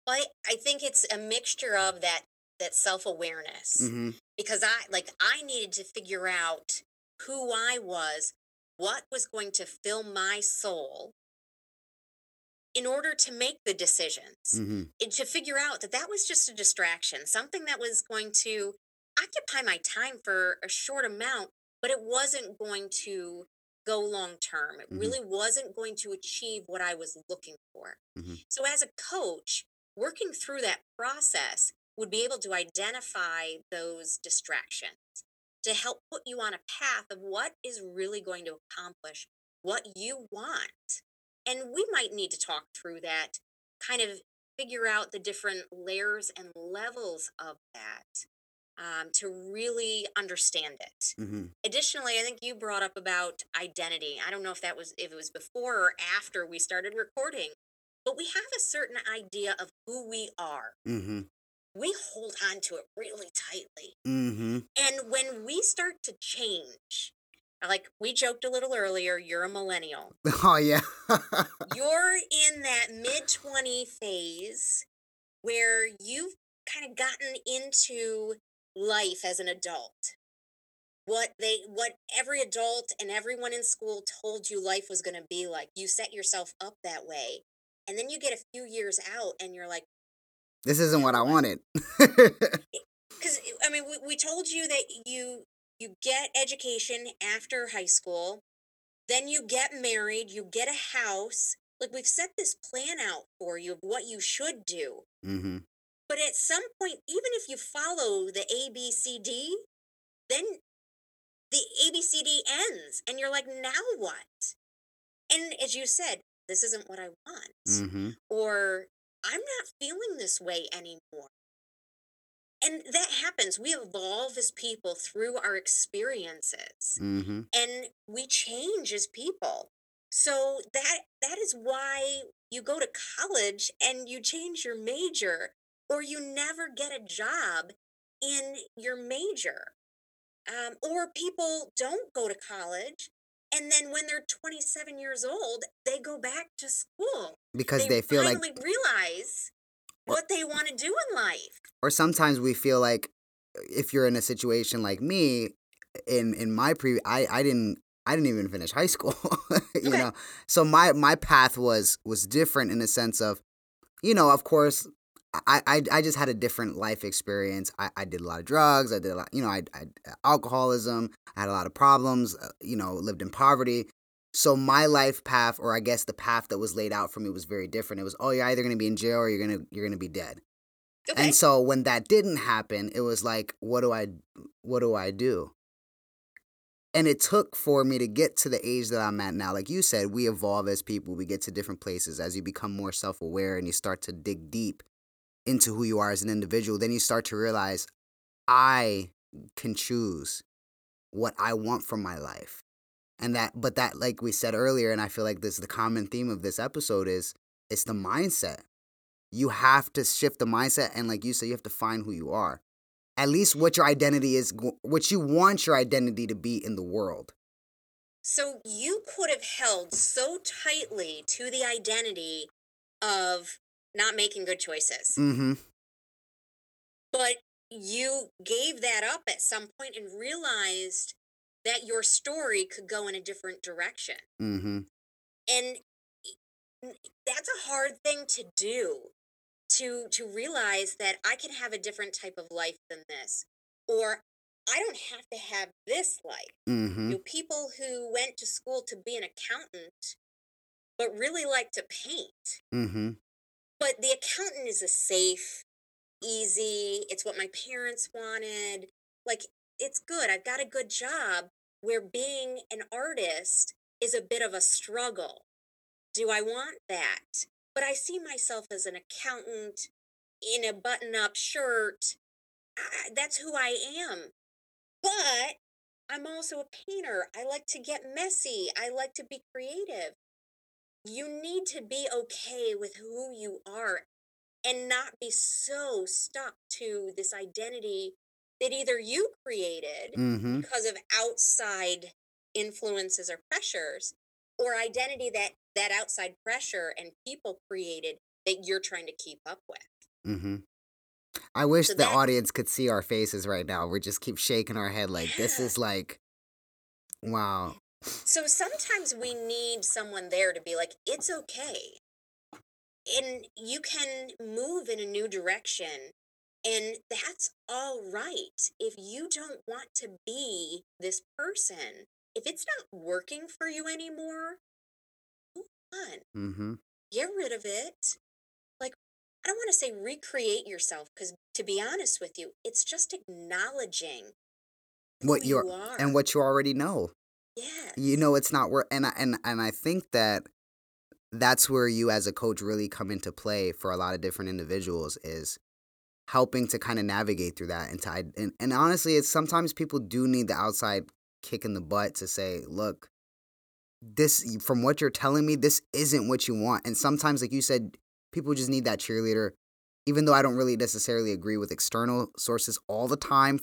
Well, I, I think it's a mixture of that that self-awareness Mm-hmm. because I like I needed to figure out who I was, what was going to fill my soul in order to make the decisions. Mm-hmm. And to figure out that that was just a distraction, something that was going to occupy my time for a short amount, but it wasn't going to go long term. It Mhm. really wasn't going to achieve what I was looking for. Mhm. So, as a coach, working through that process would be able to identify those distractions to help put you on a path of what is really going to accomplish what you want. And we might need to talk through that, kind of figure out the different layers and levels of that um, to really understand it. Mm-hmm. Additionally, I think you brought up about identity. I don't know if that was if it was before or after we started recording, but we have a certain idea of who we are. Mm-hmm. We hold on to it really tightly. Mm-hmm. And when we start to change, like we joked a little earlier, you're a millennial. Oh yeah. You're in that mid 20 phase where you've kind of gotten into life as an adult. What they what every adult and everyone in school told you life was going to be like. You set yourself up that way. And then you get a few years out and you're like this isn't what I wanted. cuz I mean we, we told you that you you get education after high school, then you get married, you get a house. Like we've set this plan out for you of what you should do. mm-hmm. But at some point, even if you follow the ABCD, then the ABCD ends and you're like, now what? And as you said, this isn't what I want. Mm-hmm. Or I'm not feeling this way anymore. And that happens. We evolve as people through our experiences Mm-hmm. and we change as people. So that that is why you go to college and you change your major or you never get a job in your major. Um, or people don't go to college and then when they're 27 years old, they go back to school. Because they, feel like they realize what they want to do in life. or sometimes we feel like uh, if you're in a situation like me in in my pre I I didn't I didn't even finish high school you Okay. know so my my path was was different in the sense of you know of course I, I, I just had a different life experience. I, I did a lot of drugs. I did a lot, you know, I, I alcoholism. I had a lot of problems. Uh, you know, lived in poverty. So my life path, or I guess the path that was laid out for me, was very different. It was, oh, you're either gonna be in jail or you're gonna you're gonna be dead. Okay. And so when that didn't happen, it was like, what do I what do I do? And it took for me to get to the age that I'm at now. Like you said, we evolve as people. We get to different places as you become more self-aware and you start to dig deep. Into who you are as an individual, then you start to realize I can choose what I want from my life. And that, but that, like we said earlier, and I feel like this is the common theme of this episode is it's the mindset. You have to shift the mindset. And like you said, you have to find who you are. At least what your identity is, what you want your identity to be in the world. So you could have held so tightly to the identity of not making good choices. Mm-hmm. But you gave that up at some point and realized that your story could go in a different direction. Mm-hmm. And that's a hard thing to do to to realize that I can have a different type of life than this or I don't have to have this life. Mm-hmm. You know, people who went to school to be an accountant but really like to paint. Mm-hmm. But the accountant is a safe, easy, it's what my parents wanted. Like it's good. I've got a good job where being an artist is a bit of a struggle. Do I want that? But I see myself as an accountant in a button up shirt. I, that's who I am. But I'm also a painter. I like to get messy. I like to be creative. You need to be okay with who you are and not be so stuck to this identity that either you created Mm-hmm. because of outside influences or pressures or identity that that outside pressure and people created that you're trying to keep up with Mm-hmm. I wish So the that- audience could see our faces right now. We just keep shaking our head like this is like, wow. So sometimes we need someone there to be like it's okay and you can move in a new direction and that's all right if you don't want to be this person if it's not working for you anymore move on Mm-hmm. get rid of it. Like, I don't want to say recreate yourself because, to be honest with you, it's just acknowledging What you you're are. and what you already know. You know it's not work and I, and and I think that that's where you as a coach really come into play for a lot of different individuals is helping to kind of navigate through that and to and, and honestly it's sometimes people do need the outside kick in the butt to say look this from what you're telling me this isn't what you want and sometimes like you said people just need that cheerleader even though i don't really necessarily agree with external sources all the time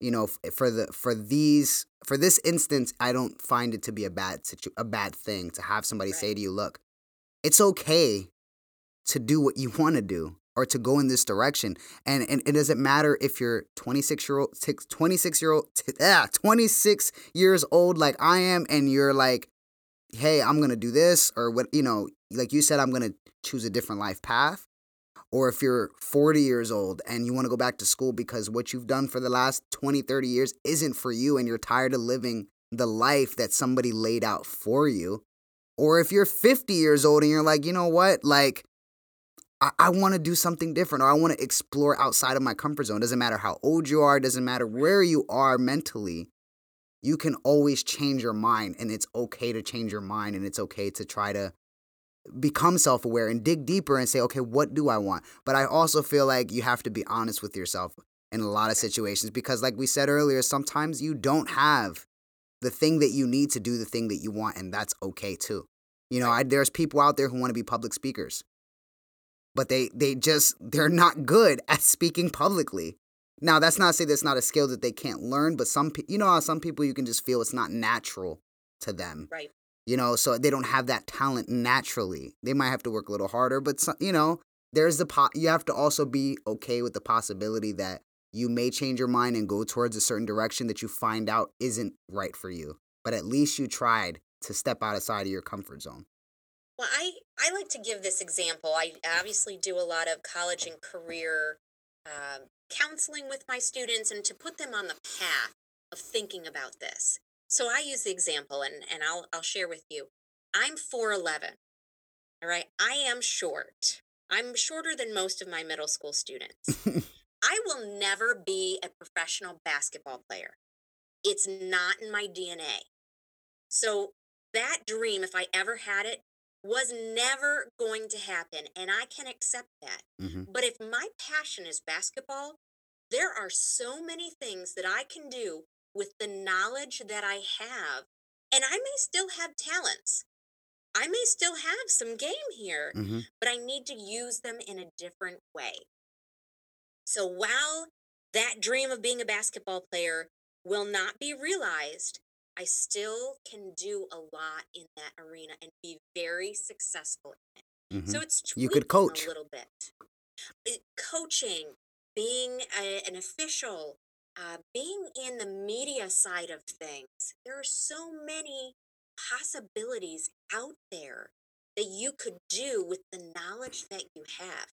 you know f- for the for these for this instance i don't find it to be a bad situ- a bad thing to have somebody say to you look it's okay to do what you want to do or to go in this direction and, and it doesn't matter if you're 26 year old 26 year old yeah 26 years old like i am and you're like hey i'm gonna do this or what you know like you said i'm gonna choose a different life path or if you're 40 years old and you want to go back to school because what you've done for the last 20 30 years isn't for you and you're tired of living the life that somebody laid out for you or if you're 50 years old and you're like you know what like I, I want to do something different or I want to explore outside of my comfort zone. Doesn't matter how old you are, doesn't matter where you are mentally. You can always change your mind and it's okay to change your mind and it's okay to try to become self aware and dig deeper and say, okay, what do I want? But I also feel like you have to be honest with yourself in a lot of situations because, like we said earlier, sometimes you don't have the thing that you need to do the thing that you want, and that's okay too. You know, I, there's people out there who want to be public speakers but they they just they're not good at speaking publicly. Now that's not to say that's not a skill that they can't learn, but some you know how some people you can just feel it's not natural to them. Right. You know, so they don't have that talent naturally. They might have to work a little harder, but so, you know, there's the po- you have to also be okay with the possibility that you may change your mind and go towards a certain direction that you find out isn't right for you. But at least you tried to step outside of your comfort zone. Well, I, I like to give this example. I obviously do a lot of college and career um, counseling with my students and to put them on the path of thinking about this. So I use the example and, and I'll, I'll share with you. I'm 4'11. All right. I am short. I'm shorter than most of my middle school students. I will never be a professional basketball player. It's not in my DNA. So that dream, if I ever had it, was never going to happen, and I can accept that. hmm But if my passion is basketball, there are so many things that I can do with the knowledge that I have. And I may still have talents. I may still have some game here, hmm but I need to use them in a different way. So while that dream of being a basketball player will not be realized, I still can do a lot in that arena and be very successful in it. hmm So it's You could coach. a little bit. Coaching, being a, an official, uh, being in the media side of things. There are so many possibilities out there that you could do with the knowledge that you have.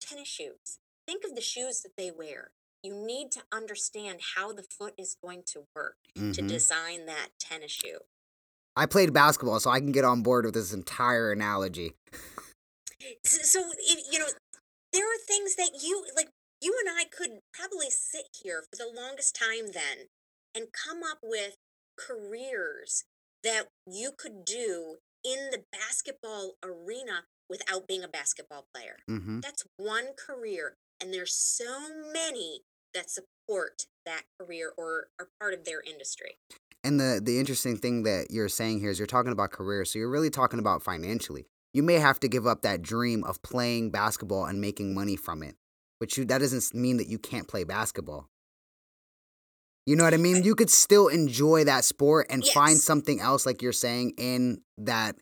Tennis shoes. Think of the shoes that they wear. You need to understand how the foot is going to work to hmm design that tennis shoe. I played basketball, so I can get on board with this entire analogy. So, it, you know, there are things that you, like, you and I could probably sit here for the longest time then and come up with careers that you could do in the basketball arena without being a basketball player. hmm That's one career, and there's so many that support that career or are part of their industry. And the the interesting thing that you're saying here is you're talking about career, so you're really talking about financially. You may have to give up that dream of playing basketball and making money from it, but you that doesn't mean that you can't play basketball. You know what I mean? You could still enjoy that sport and find something else, like you're saying, in that,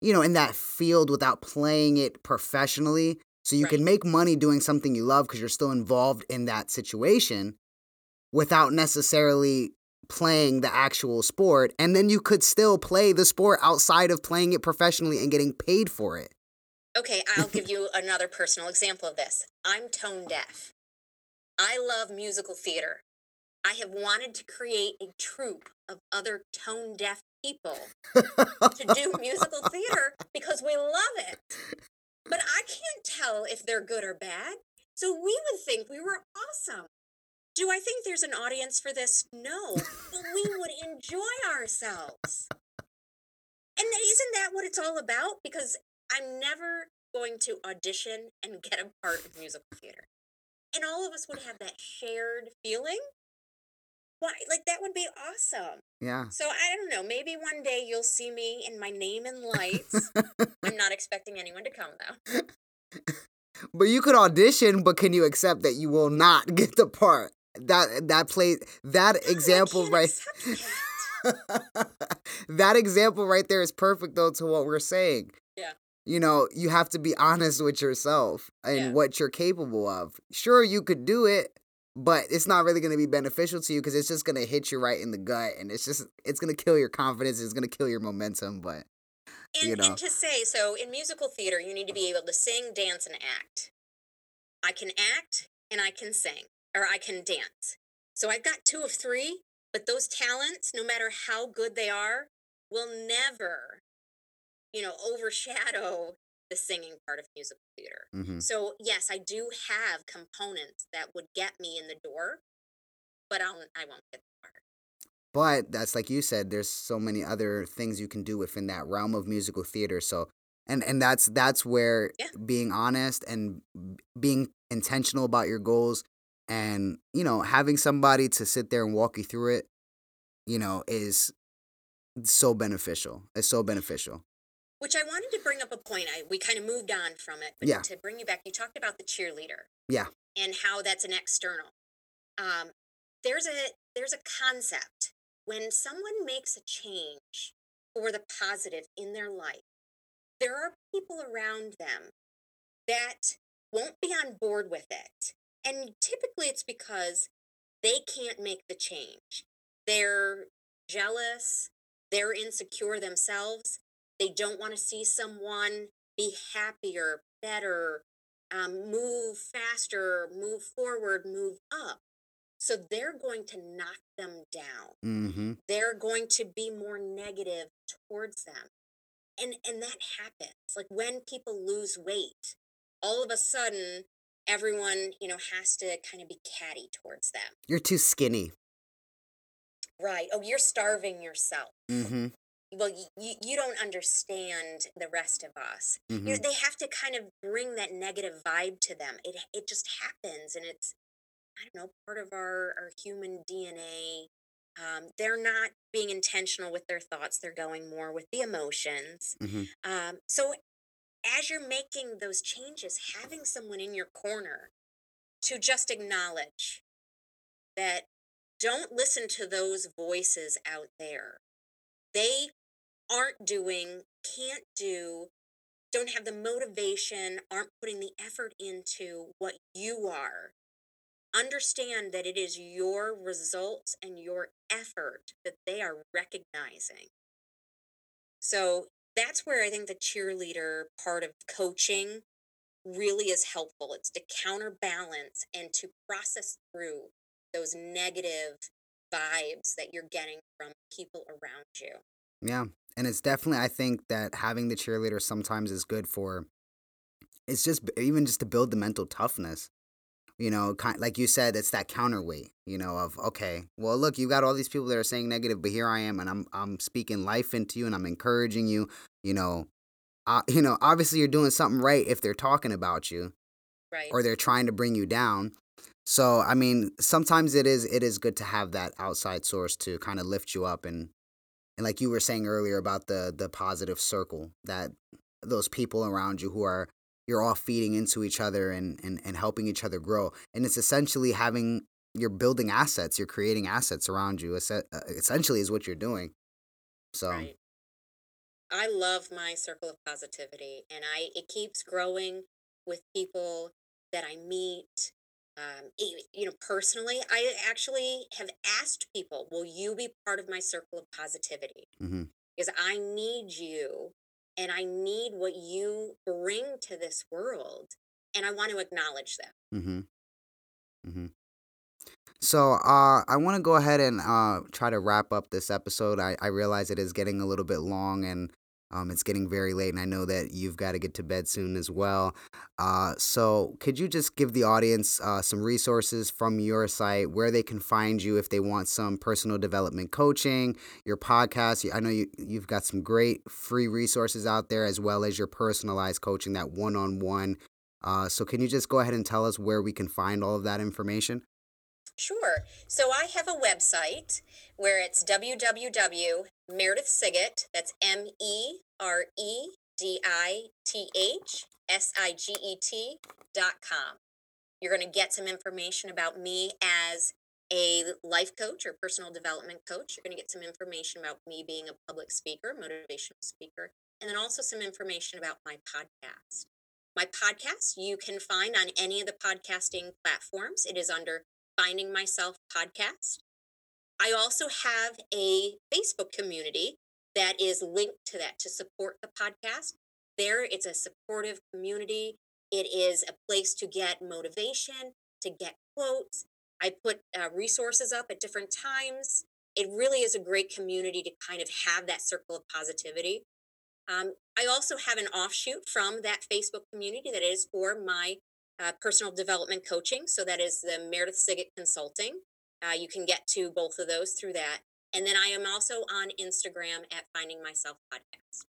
you know, in that field without playing it professionally. So you can make money doing something you love because you're still involved in that situation without necessarily playing the actual sport. And then you could still play the sport outside of playing it professionally and getting paid for it. Okay, I'll give you another personal example of this. I'm tone deaf. I love musical theater. I have wanted to create a troupe of other tone deaf people to do musical theater because we love it. But I can't tell if they're good or bad. So we would think we were awesome. Do I think there's an audience for this? No. But we would enjoy ourselves. And isn't that what it's all about? Because I'm never going to audition and get a part in musical theater. And all of us would have that shared feeling. Why, like that would be awesome. yeah. So I don't know. Maybe one day you'll see me in my name and lights. I'm not expecting anyone to come though. But you could audition, but can you accept that you will not get the part? That that play that No, example right that. that example right there is perfect though to what we're saying. Yeah. You know, you have to be honest with yourself and Yeah. what you're capable of. Sure, you could do it, but it's not really going to be beneficial to you because it's just going to hit you right in the gut and it's just it's going to kill your confidence, it's going to kill your momentum, but And, You know. and to say, so in musical theater, you need to be able to sing, dance, and act. I can act and I can sing, or I can dance. So I've got two of three, but those talents, no matter how good they are, will never, you know, overshadow the singing part of musical theater. mhm. So yes, I do have components that would get me in the door, but I'll I won't get the part. But that's like you said, there's so many other things you can do within that realm of musical theater. So and and that's that's where Yeah. being honest and being intentional about your goals and you know having somebody to sit there and walk you through it, you know, is so beneficial. It's so beneficial. Which I wanted to bring up a point. I we kind of moved on from it, but Yeah. to bring you back, you talked about the cheerleader. Yeah. And how that's an external. Um, there's a there's a concept when someone makes a change for the positive in their life. There are people around them that won't be on board with it. And typically it's because they can't make the change. They're jealous, they're insecure themselves, they don't want to see someone be happier, better, um, move faster, move forward, move up. So they're going to knock them down. Mm-hmm. They're going to be more negative towards them. And and that happens. Like when people lose weight, all of a sudden everyone, you know, has to kind of be catty towards them. You're too skinny. Right. Oh, you're starving yourself. Mm-hmm. Well, you, you don't understand the rest of us. Mm-hmm. You know, they have to kind of bring that negative vibe to them. It it just happens, and it's I don't know part of our our human DNA. Um, they're not being intentional with their thoughts. They're going more with the emotions. Mm-hmm. Um, so as you're making those changes, having someone in your corner to just acknowledge that don't listen to those voices out there. They aren't doing, can't do, don't have the motivation, aren't putting the effort into what you are. Understand that it is your results and your effort that they are recognizing. So that's where I think the cheerleader part of coaching really is helpful. It's to counterbalance and to process through those negative vibes that you're getting from people around you. Yeah. And it's definitely, I think that having the cheerleader sometimes is good for, it's just even just to build the mental toughness. You know, kind like you said, it's that counterweight. You know, of okay, well, look, you got all these people that are saying negative, but here I am, and I'm I'm speaking life into you, and I'm encouraging you. You know, uh, you know, obviously you're doing something right if they're talking about you, Right. or they're trying to bring you down. So I mean, sometimes it is it is good to have that outside source to kind of lift you up and and like you were saying earlier about the the positive circle that those people around you who are you're all feeding into each other and and, and helping each other grow. And it's essentially having you're building assets, you're creating assets around you. Uh, Essentially, is what you're doing. So Right. I love my circle of positivity and I it keeps growing with people that I meet. Um, you know, personally, I actually have asked people, will you be part of my circle of positivity? mhm. Because I need you and I need what you bring to this world. And I want to acknowledge that. Mm-hmm. Mm-hmm. So uh, I want to go ahead and uh, try to wrap up this episode. I, I realize it is getting a little bit long and um, it's getting very late, and I know that you've got to get to bed soon as well. Uh, so could you just give the audience uh, some resources from your site where they can find you if they want some personal development coaching, your podcast? I know you, you've got some great free resources out there as well as your personalized coaching, that one on one. So can you just go ahead and tell us where we can find all of that information? Sure. So I have a website where it's www.meredithsiget, that's M E R E D I T H S I G E T dot com. You're going to get some information about me as a life coach or personal development coach. You're going to get some information about me being a public speaker, motivational speaker, and then also some information about my podcast. My podcast you can find on any of the podcasting platforms. It is under Finding Myself podcast. I also have a Facebook community that is linked to that to support the podcast. There, it's a supportive community. It is a place to get motivation, to get quotes. I put uh, resources up at different times. It really is a great community to kind of have that circle of positivity. Um, I also have an offshoot from that Facebook community that is for my uh, personal development coaching. So that is the Meredith Siget Consulting. Uh, you can get to both of those through that. And then I am also on Instagram at Finding Myself Podcast.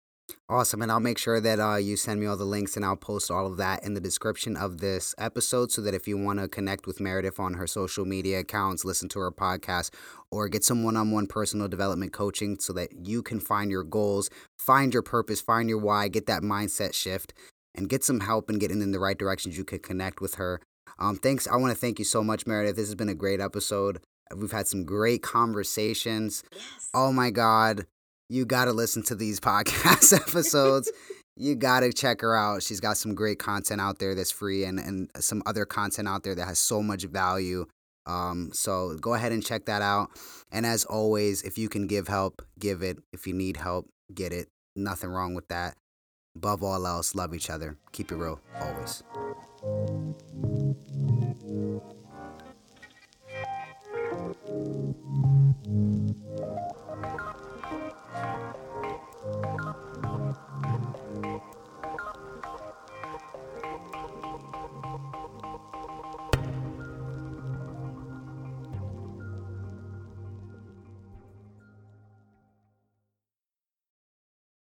Awesome. And I'll make sure that uh, you send me all the links and I'll post all of that in the description of this episode so that if you want to connect with Meredith on her social media accounts, listen to her podcast, or get some one on one personal development coaching so that you can find your goals, find your purpose, find your why, get that mindset shift, and get some help and getting in the right directions, you could connect with her. Um, thanks. I want to thank you so much, Meredith. This has been a great episode. We've had some great conversations. Yes. Oh my God. You got to listen to these podcast episodes. you got to check her out. She's got some great content out there that's free and, and some other content out there that has so much value. Um, so go ahead and check that out. And as always, if you can give help, give it. If you need help, get it. Nothing wrong with that. Above all else, love each other. Keep it real, always.